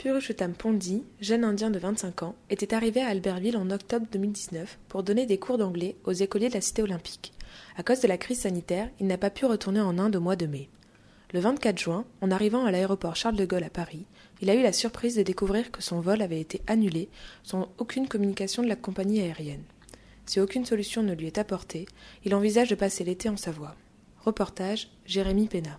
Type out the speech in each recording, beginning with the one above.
Purushottam Pondi, jeune indien de 25 ans, était arrivé à Albertville en octobre 2019 pour donner des cours d'anglais aux écoliers de la cité olympique. À cause de la crise sanitaire, il n'a pas pu retourner en Inde au mois de mai. Le 24 juin, en arrivant à l'aéroport Charles de Gaulle à Paris, il a eu la surprise de découvrir que son vol avait été annulé sans aucune communication de la compagnie aérienne. Si aucune solution ne lui est apportée, il envisage de passer l'été en Savoie. Reportage Jérémy Pena.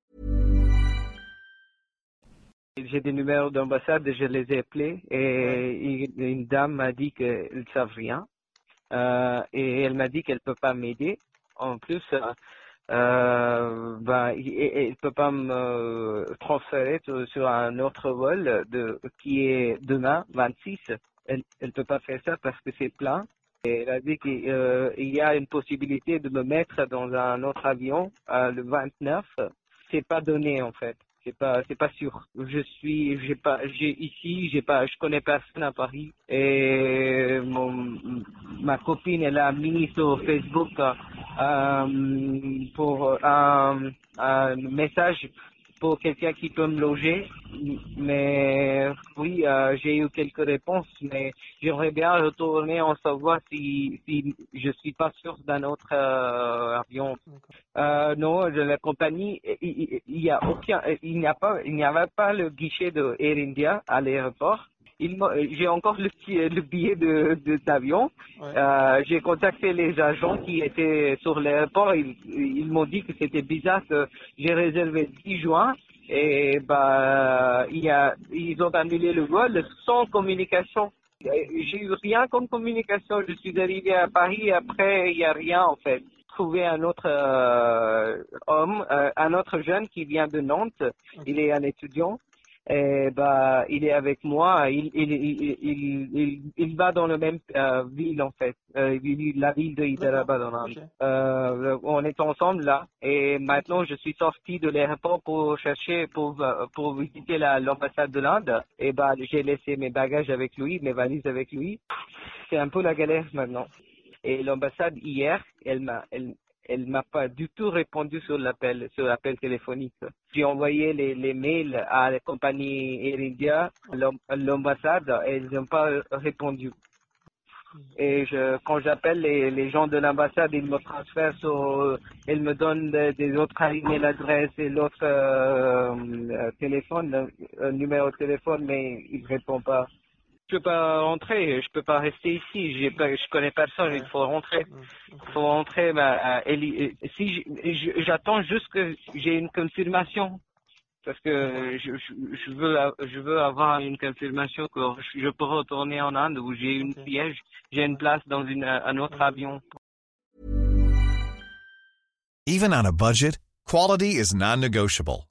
J'ai des numéros d'ambassade, je les ai appelés et une dame m'a dit qu'elle ne savent rien. Euh, et elle m'a dit qu'elle peut pas m'aider. En plus, euh, euh bah, elle ne peut pas me transférer sur un autre vol de, qui est demain, 26. Elle ne peut pas faire ça parce que c'est plein. Et elle a dit qu'il euh, y a une possibilité de me mettre dans un autre avion le 29. C'est pas donné en fait c'est pas c'est pas sûr. Je suis j'ai pas j'ai ici j'ai pas je connais personne à Paris. Et mon ma copine elle a mis sur Facebook euh, pour un, un message pour quelqu'un qui peut me loger. Mais oui, euh, j'ai eu quelques réponses, mais j'aimerais bien retourner en savoir si, si je suis pas sûr d'un autre euh, avion. Euh, non, de la compagnie, il, il, y a aucun, il n'y a pas, il n'y avait pas le guichet de Air India à l'aéroport j'ai encore le, le billet de d'avion. Euh, j'ai contacté les agents qui étaient sur l'aéroport. Ils, ils m'ont dit que c'était bizarre que j'ai réservé 10 juin et bah il y a, ils ont annulé le vol sans communication. J'ai eu rien comme communication. Je suis arrivé à Paris et après il n'y a rien en fait. Trouver un autre euh, homme, euh, un autre jeune qui vient de Nantes. Il est un étudiant bah il est avec moi il il il il, il, va dans la même euh, ville en fait. Euh, la ville de Hyderabad en Inde. euh, on est ensemble là. Et maintenant je suis sorti de l'aéroport pour chercher pour pour visiter l'ambassade de l'Inde. Et bah j'ai laissé mes bagages avec lui mes valises avec lui. C'est un peu la galère maintenant. Et l'ambassade hier elle m'a elle, elle m'a pas du tout répondu sur l'appel, sur l'appel téléphonique. J'ai envoyé les, mails à la compagnie Air India, l'ambassade, ils n'ont pas répondu. Et je, quand j'appelle les, gens de l'ambassade, ils me transfèrent sur, ils me donnent des, autres adresses et l'autre euh, euh, téléphone, euh, numéro de téléphone, mais ils répondent pas je peux pas rentrer, je peux pas rester ici, j'ai pas, je connais personne, il faut rentrer. Il faut rentrer, bah, si j'attends juste que j'ai une confirmation. Parce que je, je, veux, je veux avoir une confirmation que je peux retourner en Inde où j'ai une piège, j'ai une place dans une, un autre avion. Even on a budget, quality is non-negotiable.